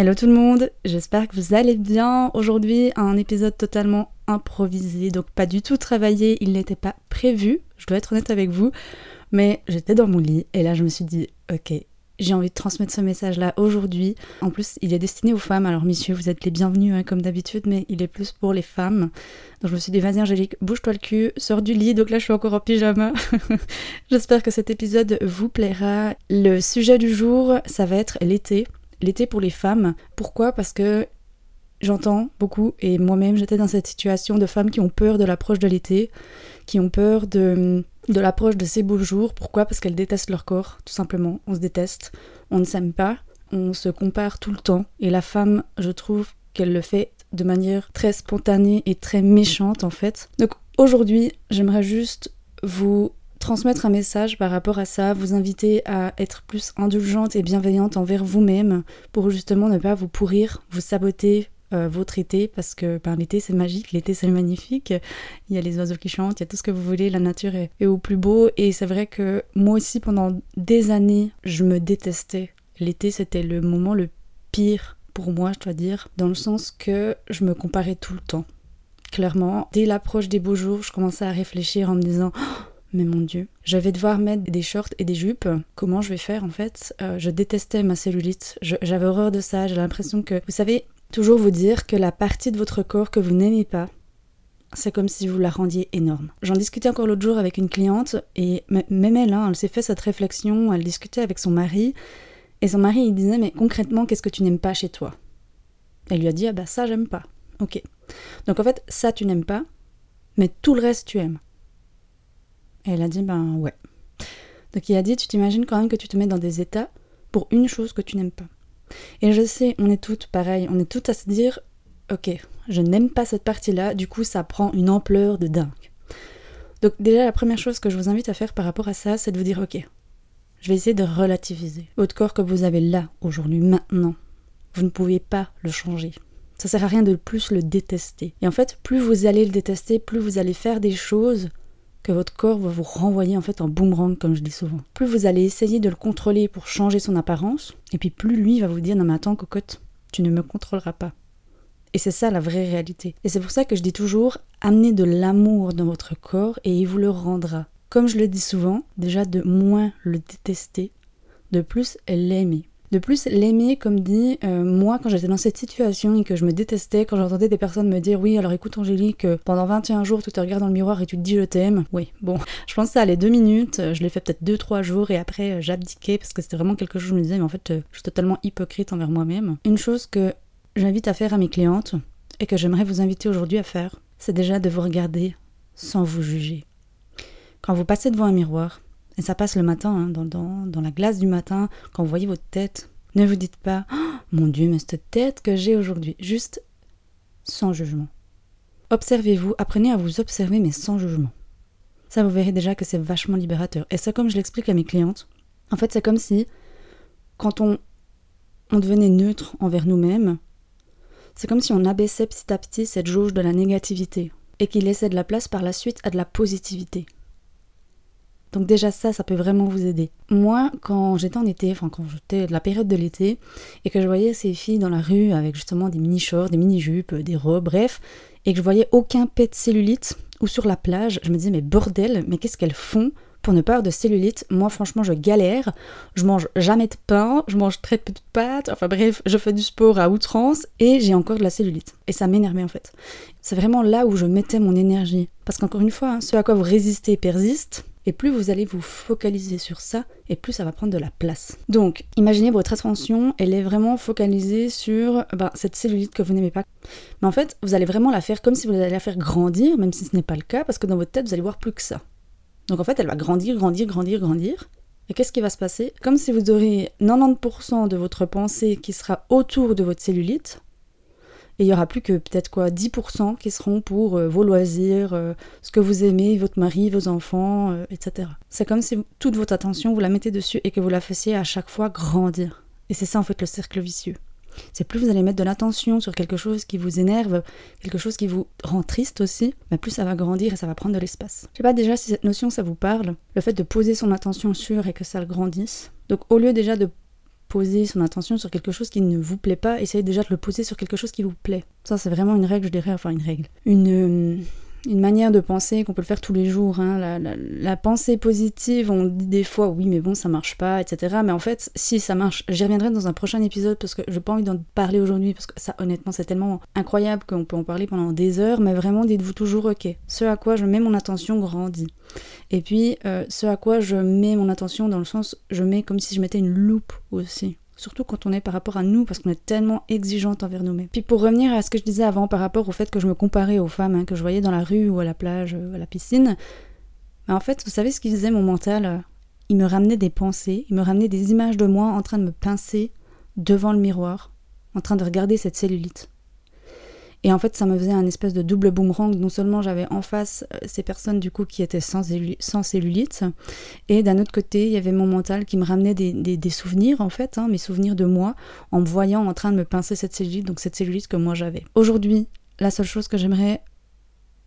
Hello tout le monde, j'espère que vous allez bien. Aujourd'hui, un épisode totalement improvisé, donc pas du tout travaillé, il n'était pas prévu, je dois être honnête avec vous, mais j'étais dans mon lit et là je me suis dit, ok, j'ai envie de transmettre ce message-là aujourd'hui. En plus, il est destiné aux femmes, alors messieurs, vous êtes les bienvenus hein, comme d'habitude, mais il est plus pour les femmes. Donc je me suis dit, vas-y Angélique, bouge-toi le cul, sors du lit, donc là je suis encore en pyjama. j'espère que cet épisode vous plaira. Le sujet du jour, ça va être l'été l'été pour les femmes. Pourquoi? Parce que j'entends beaucoup, et moi-même j'étais dans cette situation de femmes qui ont peur de l'approche de l'été, qui ont peur de, l'approche de ces beaux jours. Pourquoi? Parce qu'elles détestent leur corps, tout simplement. On se déteste, on ne s'aime pas, on se compare tout le temps. Et la femme, je trouve qu'elle le fait de manière très spontanée et très méchante en fait. Donc aujourd'hui, j'aimerais juste vous transmettre un message par rapport à ça, vous inviter à être plus indulgente et bienveillante envers vous-même pour justement ne pas vous pourrir, vous saboter euh, votre été parce que ben, l'été c'est magique, l'été c'est magnifique, il y a les oiseaux qui chantent, il y a tout ce que vous voulez, la nature est, au plus beau et c'est vrai que moi aussi pendant des années je me détestais. L'été c'était le moment le pire pour moi je dois dire, dans le sens que je me comparais tout le temps. Clairement, dès l'approche des beaux jours, je commençais à réfléchir en me disant mais mon dieu, je vais devoir mettre des shorts et des jupes. Comment je vais faire en fait? Euh, Je détestais ma cellulite. J'avais horreur de ça. J'ai l'impression que, vous savez, toujours vous dire que la partie de votre corps que vous n'aimez pas, c'est comme si vous la rendiez énorme. J'en discutais encore l'autre jour avec une cliente et même elle, hein, elle s'est fait cette réflexion. Elle discutait avec son mari et son mari il disait mais concrètement qu'est-ce que tu n'aimes pas chez toi? Elle lui a dit ah bah ça j'aime pas. Ok. Donc en fait ça tu n'aimes pas, mais tout le reste tu aimes. Et elle a dit, ben ouais. Donc il a dit, tu t'imagines quand même que tu te mets dans des états pour une chose que tu n'aimes pas. Et je sais, on est toutes pareilles, on est toutes à se dire, ok, je n'aime pas cette partie-là, du coup ça prend une ampleur de dingue. Donc déjà la première chose que je vous invite à faire par rapport à ça, c'est de vous dire, ok, je vais essayer de relativiser. Votre corps que vous avez là, aujourd'hui, maintenant, vous ne pouvez pas le changer. Ça sert à rien de plus le détester. Et en fait, plus vous allez le détester, plus vous allez faire des choses que votre corps va vous renvoyer en fait en boomerang comme je dis souvent. Plus vous allez essayer de le contrôler pour changer son apparence, et puis plus lui va vous dire non mais attends cocotte, tu ne me contrôleras pas. Et c'est ça la vraie réalité. Et c'est pour ça que je dis toujours amenez de l'amour dans votre corps et il vous le rendra. Comme je le dis souvent, déjà de moins le détester, de plus l'aimer. De plus, l'aimer, comme dit, euh, moi, quand j'étais dans cette situation et que je me détestais, quand j'entendais des personnes me dire Oui, alors écoute, Angélique, pendant 21 jours, tu te regardes dans le miroir et tu te dis Je t'aime. Oui, bon, je pense ça allait deux minutes. Je l'ai fait peut-être deux, trois jours et après, euh, j'abdiquais parce que c'était vraiment quelque chose je me disais Mais en fait, euh, je suis totalement hypocrite envers moi-même. Une chose que j'invite à faire à mes clientes et que j'aimerais vous inviter aujourd'hui à faire, c'est déjà de vous regarder sans vous juger. Quand vous passez devant un miroir, et ça passe le matin, hein, dans, la glace du matin, quand vous voyez votre tête. Ne vous dites pas oh, Mon Dieu, mais cette tête que j'ai aujourd'hui. Juste sans jugement. Observez-vous, apprenez à vous observer, mais sans jugement. Ça, vous verrez déjà que c'est vachement libérateur. Et ça, comme je l'explique à mes clientes, en fait, c'est comme si, quand on, on devenait neutre envers nous-mêmes, c'est comme si on abaissait petit à petit cette jauge de la négativité et qu'il laissait de la place par la suite à de la positivité. Donc déjà ça, ça peut vraiment vous aider. Moi, quand j'étais en été, enfin quand j'étais de la période de l'été, et que je voyais ces filles dans la rue avec justement des mini-shorts, des mini-jupes, des robes, bref, et que je voyais aucun pet de cellulite, ou sur la plage, je me disais mais bordel, mais qu'est-ce qu'elles font pour ne pas avoir de cellulite, moi franchement je galère, je mange jamais de pain, je mange très peu de pâtes, enfin bref, je fais du sport à outrance et j'ai encore de la cellulite. Et ça m'énervait en fait. C'est vraiment là où je mettais mon énergie. Parce qu'encore une fois, hein, ce à quoi vous résistez persiste, et plus vous allez vous focaliser sur ça, et plus ça va prendre de la place. Donc, imaginez votre attention, elle est vraiment focalisée sur ben, cette cellulite que vous n'aimez pas. Mais en fait, vous allez vraiment la faire comme si vous alliez la faire grandir, même si ce n'est pas le cas, parce que dans votre tête, vous allez voir plus que ça. Donc en fait, elle va grandir, grandir, grandir, grandir. Et qu'est-ce qui va se passer? Comme si vous auriez 90% de votre pensée qui sera autour de votre cellulite, Et il y aura plus que peut-être quoi 10% qui seront pour euh, vos loisirs, euh, ce que vous aimez, votre mari, vos enfants, euh, etc. C'est comme si toute votre attention, vous la mettez dessus et que vous la fassiez à chaque fois grandir. Et c'est ça en fait le cercle vicieux. C'est plus vous allez mettre de l'attention sur quelque chose qui vous énerve, quelque chose qui vous rend triste aussi, mais plus ça va grandir et ça va prendre de l'espace. Je sais pas déjà si cette notion ça vous parle, le fait de poser son attention sur et que ça le grandisse. Donc au lieu déjà de poser son attention sur quelque chose qui ne vous plaît pas, essayez déjà de le poser sur quelque chose qui vous plaît. Ça c'est vraiment une règle, je dirais, enfin une règle. Une, une manière de penser qu'on peut le faire tous les jours. Hein. La, pensée positive, on dit des fois oui, mais bon, ça marche pas, etc. Mais en fait, si ça marche, j'y reviendrai dans un prochain épisode parce que j'ai pas envie d'en parler aujourd'hui parce que ça, honnêtement, c'est tellement incroyable qu'on peut en parler pendant des heures. Mais vraiment, dites-vous toujours ok. Ce à quoi je mets mon attention grandit. Et puis, euh, ce à quoi je mets mon attention dans le sens, je mets comme si je mettais une loupe aussi. Surtout quand on est par rapport à nous, parce qu'on est tellement exigeante envers nous-mêmes. Puis pour revenir à ce que je disais avant par rapport au fait que je me comparais aux femmes hein, que je voyais dans la rue ou à la plage, ou à la piscine, bah, en fait, vous savez ce qu'il disait mon mental Il me ramenait des pensées, il me ramenait des images de moi en train de me pincer devant le miroir, en train de regarder cette cellulite. Et en fait, ça me faisait un espèce de double boomerang. Non seulement j'avais en face euh, ces personnes du coup qui étaient sans, sans cellulite, et d'un autre côté, il y avait mon mental qui me ramenait des, souvenirs en fait, hein, mes souvenirs de moi, en me voyant en train de me pincer cette cellulite, donc cette cellulite que moi j'avais. Aujourd'hui, la seule chose que j'aimerais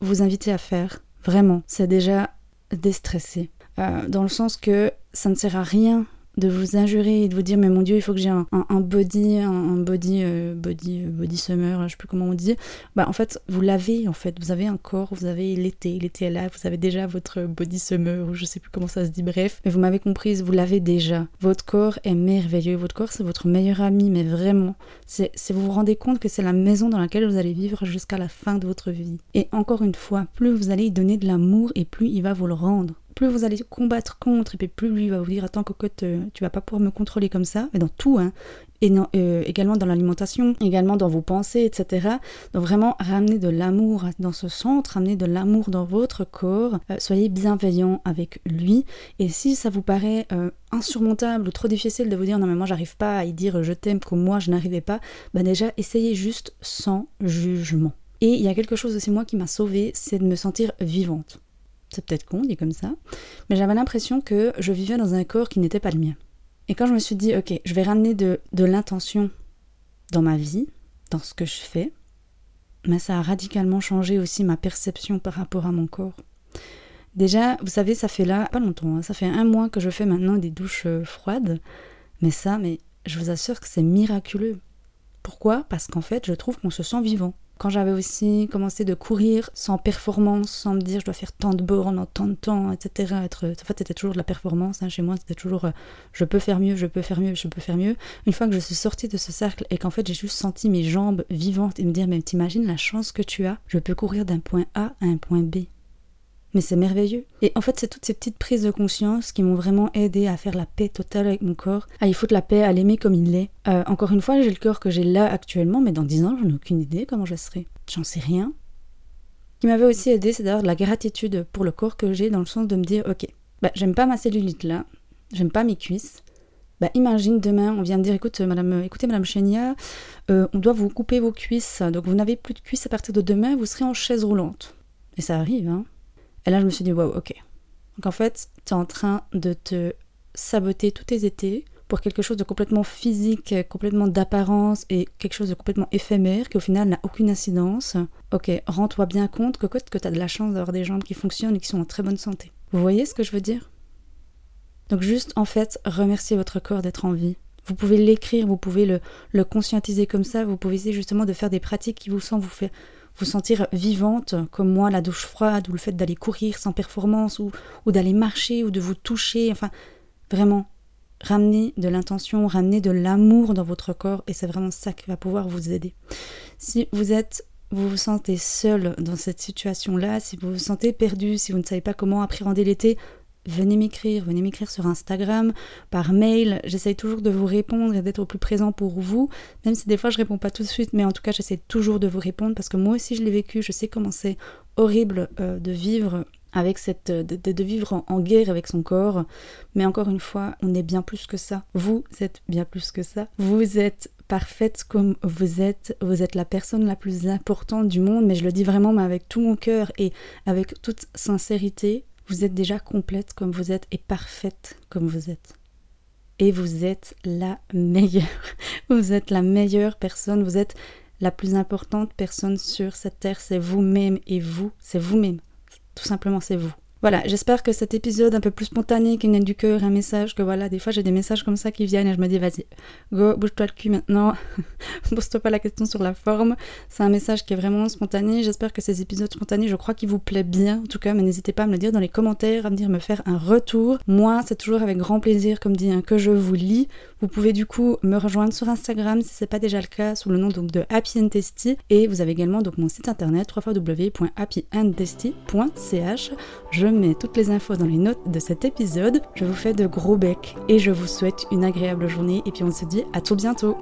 vous inviter à faire, vraiment, c'est déjà déstresser. Euh, dans le sens que ça ne sert à rien de vous injurer et de vous dire mais mon dieu il faut que j'ai un, body un, body euh, body euh, body summer je sais plus comment on dit. Bah en fait vous l'avez en fait. Vous avez un corps vous avez l'été l'été est là vous avez déjà votre body summer ou je sais plus comment ça se dit bref. Mais vous m'avez comprise vous l'avez déjà. Votre corps est merveilleux. Votre corps c'est votre meilleur ami mais vraiment c'est vous vous rendez compte que c'est la maison dans laquelle vous allez vivre jusqu'à la fin de votre vie. Et encore une fois plus vous allez y donner de l'amour et plus il va vous le rendre plus vous allez combattre contre, et puis plus lui va vous dire Attends, cocotte, euh, tu vas pas pouvoir me contrôler comme ça, mais dans tout, hein, et euh, également dans l'alimentation, également dans vos pensées, etc. Donc vraiment, ramenez de l'amour dans ce centre, ramenez de l'amour dans votre corps, euh, soyez bienveillant avec lui, et si ça vous paraît insurmontable ou trop difficile de vous dire Non, mais moi j'arrive pas à y dire je t'aime comme moi je n'arrivais pas, bah déjà, essayez juste sans jugement. Et il y a quelque chose aussi, moi, qui m'a sauvée, c'est de me sentir vivante. C'est peut-être con, dit comme ça. Mais j'avais l'impression que je vivais dans un corps qui n'était pas le mien. Et quand je me suis dit, ok, je vais ramener de, l'intention dans ma vie, dans ce que je fais, mais ça a radicalement changé aussi ma perception par rapport à mon corps. Déjà, vous savez, ça fait là, pas longtemps, hein, ça fait un mois que je fais maintenant des douches euh, froides, mais ça, mais je vous assure que c'est miraculeux. Pourquoi? Parce qu'en fait, je trouve qu'on se sent vivant. Quand j'avais aussi commencé de courir sans performance, sans me dire je dois faire tant de bornes en tant de temps, etc. En fait, c'était toujours de la performance. Hein, chez moi, c'était toujours euh, je peux faire mieux, je peux faire mieux, je peux faire mieux. Une fois que je suis sortie de ce cercle et qu'en fait j'ai juste senti mes jambes vivantes et me dire mais t'imagines la chance que tu as, je peux courir d'un point A à un point B mais c'est merveilleux. Et en fait, c'est toutes ces petites prises de conscience qui m'ont vraiment aidé à faire la paix totale avec mon corps, à y foutre la paix, à l'aimer comme il l'est. Euh, encore une fois, j'ai le corps que j'ai là actuellement, mais dans 10 ans, j'en ai aucune idée comment je serai. J'en sais rien. Ce qui m'avait aussi aidé, c'est d'avoir de la gratitude pour le corps que j'ai, dans le sens de me dire, ok, bah, j'aime pas ma cellulite là, j'aime pas mes cuisses. Bah, imagine demain, on vient me dire, écoute, madame, écoutez, madame Chenia, euh, on doit vous couper vos cuisses, donc vous n'avez plus de cuisses à partir de demain, vous serez en chaise roulante. Et ça arrive, hein. Et là, je me suis dit, waouh, ok. Donc en fait, tu es en train de te saboter tous tes étés pour quelque chose de complètement physique, complètement d'apparence et quelque chose de complètement éphémère qui au final n'a aucune incidence. Ok, rends-toi bien compte que, que tu as de la chance d'avoir des jambes qui fonctionnent et qui sont en très bonne santé. Vous voyez ce que je veux dire? Donc juste en fait, remerciez votre corps d'être en vie. Vous pouvez l'écrire, vous pouvez le, le conscientiser comme ça, vous pouvez essayer justement de faire des pratiques qui vous sentent vous faire vous sentir vivante, comme moi, la douche froide, ou le fait d'aller courir sans performance, ou, ou d'aller marcher, ou de vous toucher, enfin, vraiment, ramener de l'intention, ramener de l'amour dans votre corps, et c'est vraiment ça qui va pouvoir vous aider. Si vous êtes vous vous sentez seul dans cette situation-là, si vous vous sentez perdu, si vous ne savez pas comment appréhender l'été, venez m'écrire, venez m'écrire sur Instagram, par mail. J'essaye toujours de vous répondre et d'être au plus présent pour vous, même si des fois je réponds pas tout de suite, mais en tout cas j'essaie toujours de vous répondre parce que moi aussi je l'ai vécu, je sais comment c'est horrible euh, de vivre avec cette euh, de, vivre en, guerre avec son corps mais encore une fois on est bien plus que ça vous êtes bien plus que ça vous êtes parfaite comme vous êtes. Vous êtes la personne la plus importante du monde, mais je le dis vraiment mais avec tout mon cœur et avec toute sincérité. Vous êtes déjà complète comme vous êtes et parfaite comme vous êtes. Et vous êtes la meilleure. Vous êtes la meilleure personne. Vous êtes la plus importante personne sur cette terre. C'est vous-même et vous, c'est vous-même. Tout simplement, c'est vous. Voilà, j'espère que cet épisode un peu plus spontané, qui venait du cœur, un message, que voilà, des fois j'ai des messages comme ça qui viennent et je me dis vas-y, go, bouge-toi le cul maintenant, pose-toi pas la question sur la forme. C'est un message qui est vraiment spontané. J'espère que ces épisodes spontanés, je crois qu'ils vous plaisent bien, en tout cas, mais n'hésitez pas à me le dire dans les commentaires, à me dire me faire un retour. Moi, c'est toujours avec grand plaisir, comme dit, hein, que je vous lis. Vous pouvez du coup me rejoindre sur Instagram si c'est pas déjà le cas, sous le nom donc de Happy and Testy. Et vous avez également donc mon site internet www.happyanddesty.ch. Je mets toutes les infos dans les notes de cet épisode. Je vous fais de gros becs et je vous souhaite une agréable journée et puis on se dit à tout bientôt.